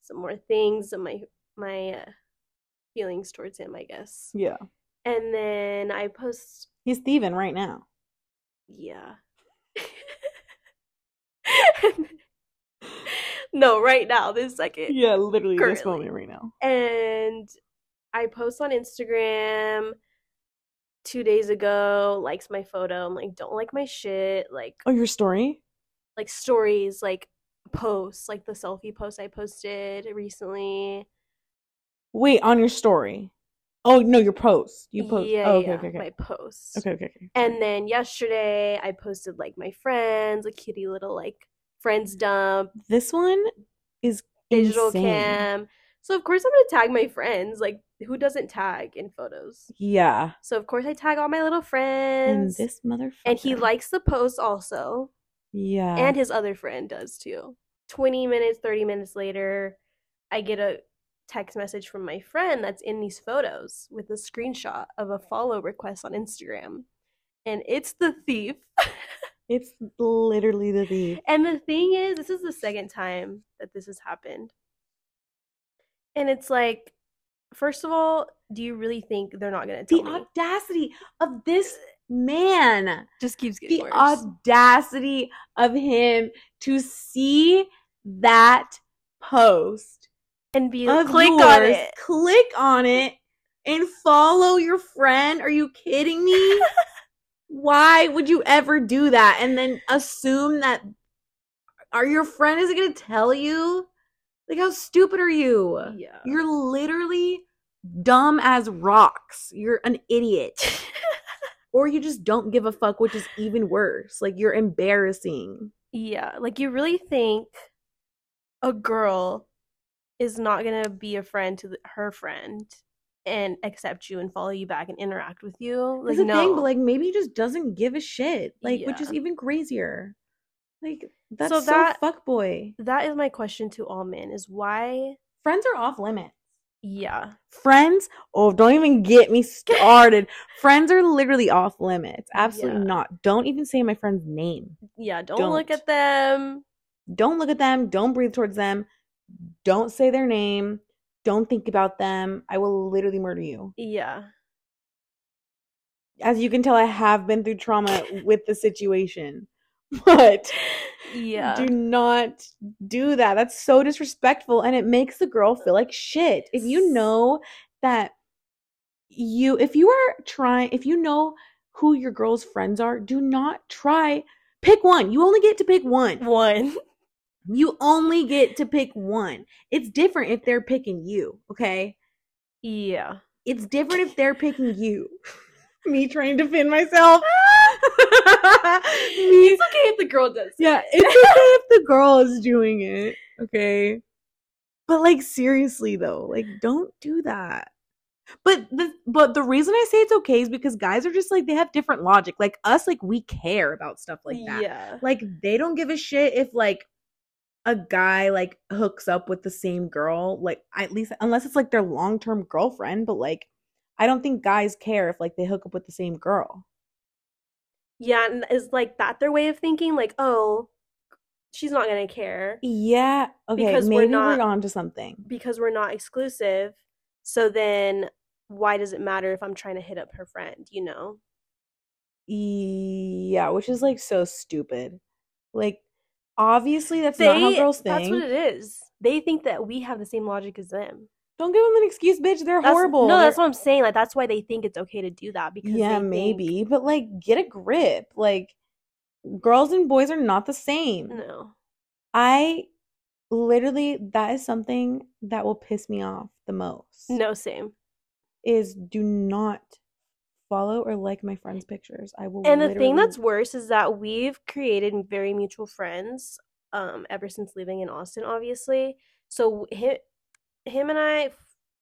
some more things and my my uh, feelings towards him, I guess. Yeah. And then I post He's thieving right now. yeah. no, right now, this second. Yeah, literally this moment right now. and I post on Instagram two days ago, likes my photo. I'm like, don't like my shit. Like, Oh, your story? like stories, like posts, like the selfie post I posted recently. Wait, on your story. Oh no, your post. You post. Yeah, oh, okay, yeah, okay, okay. my post. Okay, okay, okay. And then yesterday, I posted like my friends, a kitty little like friends dump, This one is digital insane. cam. So of course I'm gonna tag my friends. Like, who doesn't tag in photos? Yeah. So of course I tag all my little friends. And this motherfucker. and he likes the post also Yeah. and his other friend does too 20 minutes 30 minutes later i get a text message from my friend that's in these photos with a screenshot of a follow request on instagram and it's the thief it's literally the thief. and the thing is this is the second time that this has happened and it's like first of all do you really think they're not gonna The tell me audacity of this man. just keeps getting The worse audacity of him to see that post and be of click yours, on it click on it, and follow your friend. Are you kidding me? Why would you ever do that and then assume that are your friend is it going to tell you? Like how stupid are you? yeah You're literally dumb as rocks. You're an idiot. or you just don't give a fuck, which is even worse. Like you're embarrassing. Yeah, like you really think a girl is not gonna be a friend to her friend and accept you and follow you back and interact with you? Like That's no, thing, but like maybe he just doesn't give a shit. Like, which is even crazier. Like that's So so, that- fuckboy. that is my question to all men: is why? Friends are off limits. Yeah, Friends, oh, don't even get me started. Friends are literally off limits. Absolutely Yeah. not. Don't even say my friend's name. yeah. Don't, look Don't. at them. Don't look at them. Don't breathe towards them. Don't say their name. Don't think about them. I will literally murder you. Yeah, As you can tell, I have been through trauma with the situation. But yeah, do not do that. That's so disrespectful and it makes the girl feel like shit. If you know that you if you are trying if you know who your girl's friends are, do not try pick one. You only get to pick one. one. You only get to pick one. It's different if they're picking you, okay? Yeah, It's different if they're picking you. Me trying to defend myself. Me it's okay if the girl does. Yeah, it's okay if the girl is doing it. Okay. But like seriously though, like don't do that. But the but the reason I say it's okay is because guys are just like they have different logic. Like us, like we care about stuff like that. Yeah, Like they don't give a shit if like a guy like hooks up with the same girl. Like at least unless it's like their long term girlfriend, but like I don't think guys care if like they hook up with the same girl. yeah. And is like that their way of thinking? Like, oh, she's not gonna care. Yeah. Okay. Because we're maybe not- we're on to something. because we're not exclusive. So then why does it matter if I'm trying to hit up her friend, you know? Yeah, which is like so stupid. Like, obviously, that's not how girls think. That's what it is. They think that we have the same logic as them. Don't give them an excuse, bitch. They're That's, horrible. No, that's They're- what I'm saying. Like that's why they think it's okay to do that because yeah, they think- maybe, but like, get a grip. Like, girls and boys are not the same. no. I literally, that is something that will piss me off the most. No, same. is do not follow or like my friends' pictures. I will. And the thing that's worse is that we've created very mutual friends um ever since living in Austin obviously. So him, him and I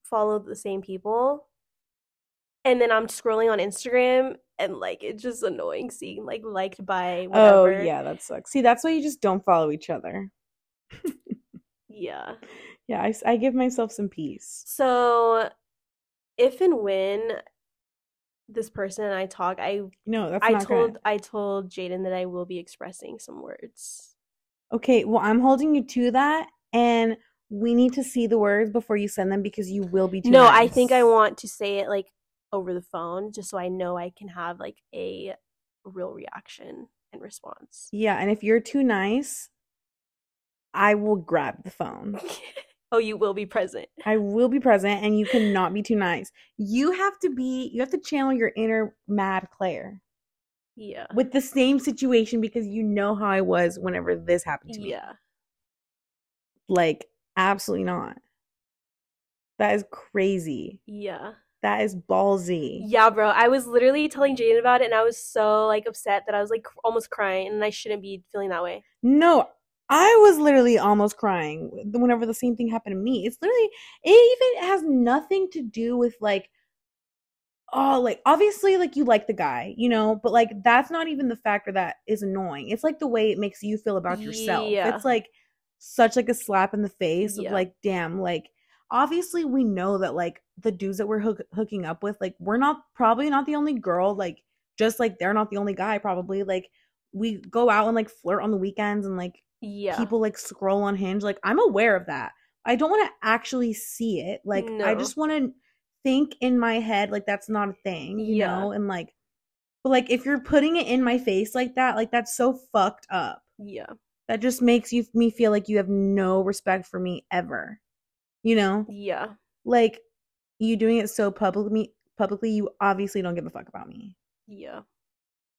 follow the same people. And then I'm scrolling on Instagram and like it's just annoying seeing like liked by Oh yeah, that sucks. See, that's why you just don't follow each other. Yeah. Yeah, I, I give myself some peace. So if and when this person and I talk, I No, that's I not told good. I told Jaden that I will be expressing some words. Okay, well, I'm holding you to that, and we need to see the words before you send them because you will be too. no, I think I want to say it like over the phone, just so I know I can have like a real reaction and response. Yeah, and if you're too nice, I will grab the phone. oh, you will be present. I will be present, and you cannot be too nice. You have to be. You have to channel your inner mad Claire Yeah. with the same situation because you know how I was whenever this happened to me. Yeah. Like, absolutely not. That is crazy. Yeah. That is ballsy. Yeah, bro. I was literally telling Jaden about it and I was so like upset that I was like almost crying and I shouldn't be feeling that way. No, I was literally almost crying whenever the same thing happened to me. It's literally, it even has nothing to do with like, oh, like obviously, like you like the guy, you know, but like that's not even the factor that is annoying. It's like the way it makes you feel about yourself. Yeah. It's like such like a slap in the face Yeah. of like, damn, like obviously we know that like the dudes that we're hook- hooking up with, like we're not probably not the only girl, like just like they're not the only guy, probably like we go out and like flirt on the weekends and like Yeah. people like scroll on Hinge. Like I'm aware of that. I don't want to actually see it. Like I just want to think in my head like that's not a thing, you Yeah. know? And like but like if you're putting it in my face like that, like that's so fucked up. yeah. That just makes you me feel like you have no respect for me ever. You know? Yeah. Like you doing it so publicly publicly, you obviously don't give a fuck about me. Yeah.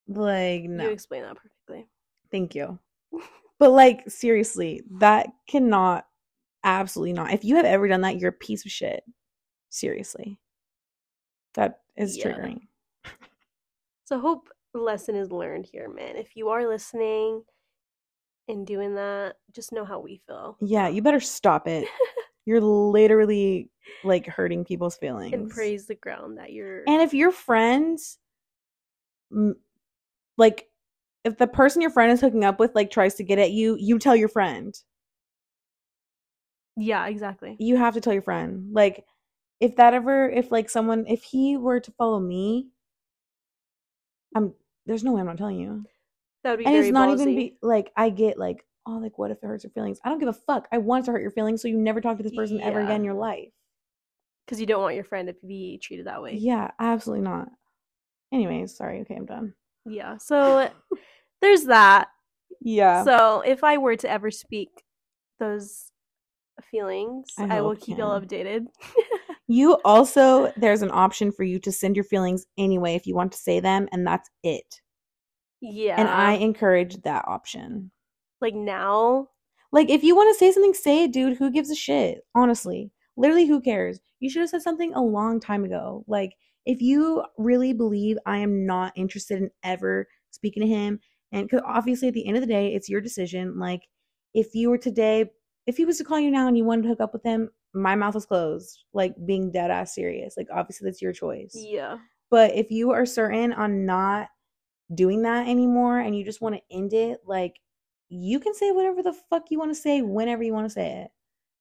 Like no. You explain that perfectly. Thank you. But like seriously, that cannot absolutely not. If you have ever done that, you're a piece of shit. Seriously. That is Yeah. triggering. So hope lesson is learned here, man. If you are listening and doing that, just know how we feel. Yeah, you better stop it. You're literally like hurting people's feelings. And praise the ground that you're And if your friends like if the person your friend is hooking up with like tries to get at you, you tell your friend. Yeah, exactly. you have to tell your friend like if that ever if like someone if he were to follow me i'm there's no way i'm not telling you That would be and it's not ballsy. even be like i get like oh like what if it hurts your feelings i don't give a fuck i want it to hurt your feelings so you never talk to this person ever again in your life because you don't want your friend to be treated that way. yeah absolutely not anyways sorry okay i'm done Yeah. So there's that. yeah So if I were to ever speak those feelings, I I, will keep y'all updated. you also there's an option for you to send your feelings anyway if you want to say them and that's it yeah. and i encourage that option like now. Like, if you want to say something, say it, dude. Who gives a shit? Honestly. Literally, who cares? You should have said something a long time ago. Like, if you really believe I am not interested in ever speaking to him, and because obviously at the end of the day, it's your decision. Like, if you were today, if he was to call you now and you wanted to hook up with him, my mouth is closed, like being dead ass serious. Like, obviously, that's your choice. Yeah. But if you are certain on not doing that anymore and you just want to end it, like you can say whatever the fuck you want to say whenever you want to say it.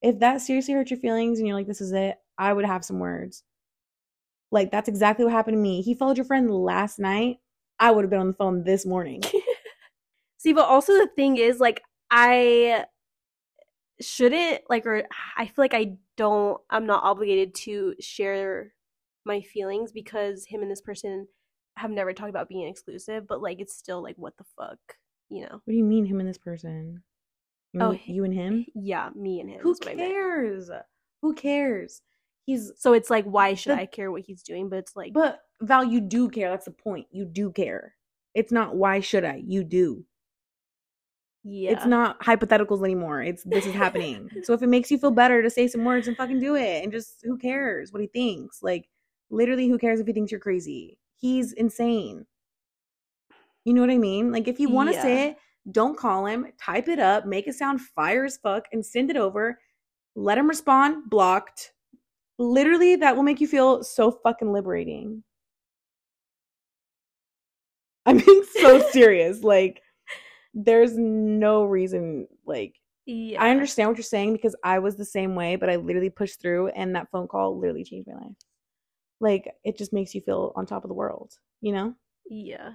If that seriously hurts your feelings and you're like, this is it, I would have some words. Like that's exactly what happened to me. He followed your friend last night. I would have been on the phone this morning. See, but also the thing is, like, I shouldn't like, or I feel like I don't. I'm not obligated to share my feelings because him and this person have never talked about being exclusive. But like, it's still like, what the fuck, you know? What do you mean him and this person? You Oh, you and him? Yeah, me and him. Who cares? Who cares? He's So it's like, why should The- I care what he's doing? But it's like, But Val, you do care. That's the point. You do care. It's not why should I? You do. Yeah, It's not hypotheticals anymore. It's this is happening. so if it makes you feel better to say some words and fucking do it and just who cares what he thinks? Like literally who cares if he thinks you're crazy? He's insane. You know what I mean? Like if you want to say it, don't call him, type it up, make it sound fire as fuck and send it over. Let him respond, blocked. Literally that will make you feel so fucking liberating. I'm being so serious. Like there's no reason like yeah. I understand what you're saying because I was the same way, but I literally pushed through and that phone call literally changed my life. like it just makes you feel on top of the world, you know? Yeah.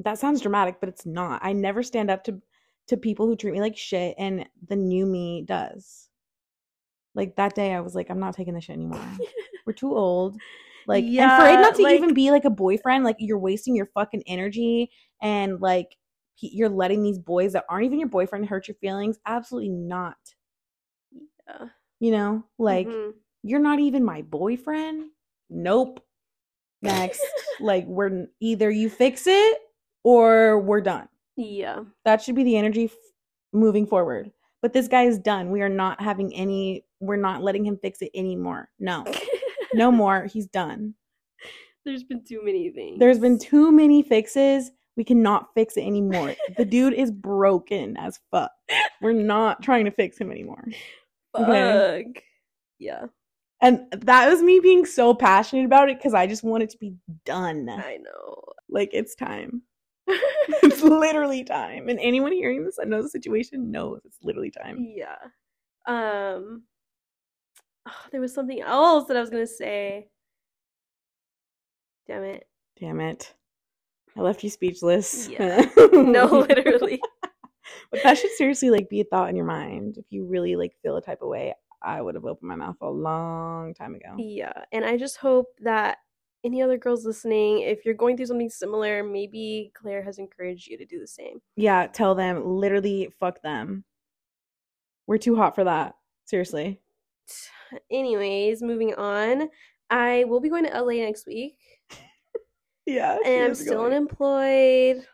That sounds dramatic, but it's not. I never stand up to to people who treat me like shit and the new me does. Like that day I was like I'm not taking this shit anymore. We're too old. Like and for it not to like- even be like a boyfriend, like you're wasting your fucking energy and like you're letting these boys that aren't even your boyfriend hurt your feelings. Absolutely not. Yeah. You know, like Mhm. you're not even my boyfriend. Nope. Next, like we're either you fix it or we're done. Yeah. That should be the energy f- moving forward. But this guy is done. We are not having any. We're not letting him fix it anymore. No, no more. He's done. There's been too many things. There's been too many fixes. We cannot fix it anymore. the dude is broken as fuck. We're not trying to fix him anymore. okay. Fuck. Yeah, And that was me being so passionate about it because I just want it to be done. I know. Like it's time. it's literally time. And anyone hearing this that knows the situation knows it's literally time. yeah. Um. oh, there was something else that I was gonna say. Damn it. Damn it. I left you speechless. Yeah. No, literally. but that should seriously like be a thought in your mind. If you really like feel a type of way, I would have opened my mouth a long time ago. Yeah, and I just hope that any other girls listening, if you're going through something similar, maybe Claire has encouraged you to do the same. Yeah, tell them literally fuck them. We're too hot for that. Seriously. Anyways, moving on. I will be going to LA next week, Yeah. and I'm still unemployed.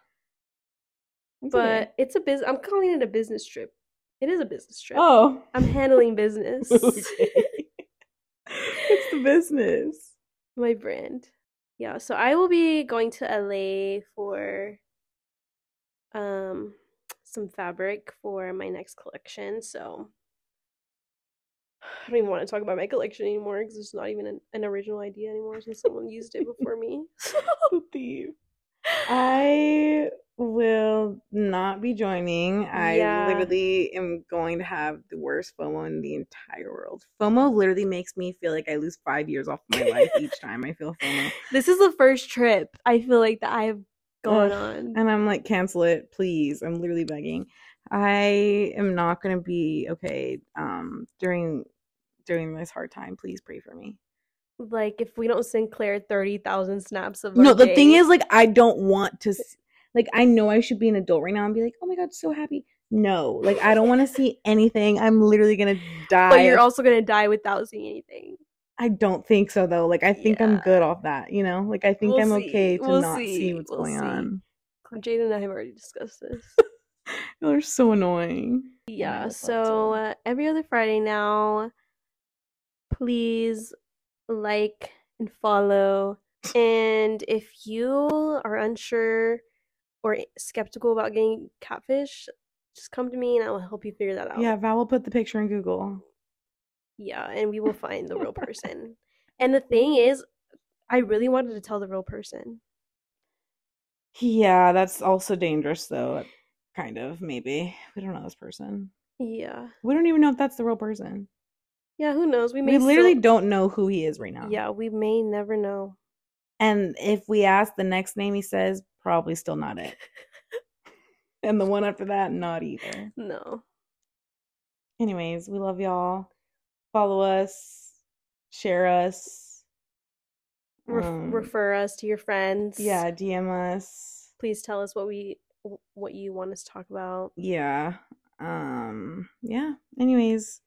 but it's a business. I'm calling it a business trip. It is a business trip. Oh. I'm handling business. okay. it's the business. My brand. Yeah, so I will be going to LA for um some fabric for my next collection. So I don't even want to talk about my collection anymore because it's not even an, an original idea anymore since someone used it before me. Thief. I will not be joining. I Yeah. literally am going to have the worst FOMO in the entire world. FOMO literally makes me feel like I lose five years off my life each time I feel FOMO. this is the first trip I feel like that I've gone Ugh, on. And I'm like, cancel it, please. I'm literally begging. I am not gonna be okay um during during this hard time. Please pray for me. Like if we don't send Claire thirty thousand snaps of No, the thing is, like, I don't want to. Like, I know I should be an adult right now and be like, oh my god, so happy. No, like, I don't want to see anything. I'm literally gonna die. but you're also gonna die without seeing anything. I don't think so though. Like, I think I'm good off that. You know, like, I think We'll I'm see. okay to We'll not see, see. what's We'll going see. on. Jade and I have already discussed this. Are so annoying. Yeah, so uh, every other Friday now, please like and follow. And if you are unsure or skeptical about getting catfish, just come to me and I will help you figure that out. Yeah, Val will put the picture in Google. Yeah, and we will find the real person. And the thing is, I really wanted to tell the real person. Yeah, that's also dangerous though. Kind of, maybe. We don't know this person. Yeah. We don't even know if that's the real person. Yeah, who knows? We may We, literally still- don't know who he is right now. Yeah, we may never know. And if we ask the next name he says, probably still not it. and the one after that, not either. No. Anyways, we love y'all. Follow us, share us. Ref- Um, refer us to your friends. Yeah, DM us. Please tell us what we what you want us to talk about. Yeah. Um, yeah. Anyways.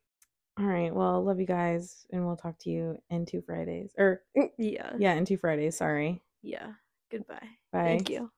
All right. Well, love you guys, and we'll talk to you in two Fridays. Or Yeah. yeah, in two Fridays. Sorry. Yeah. Goodbye. Bye. Thank you.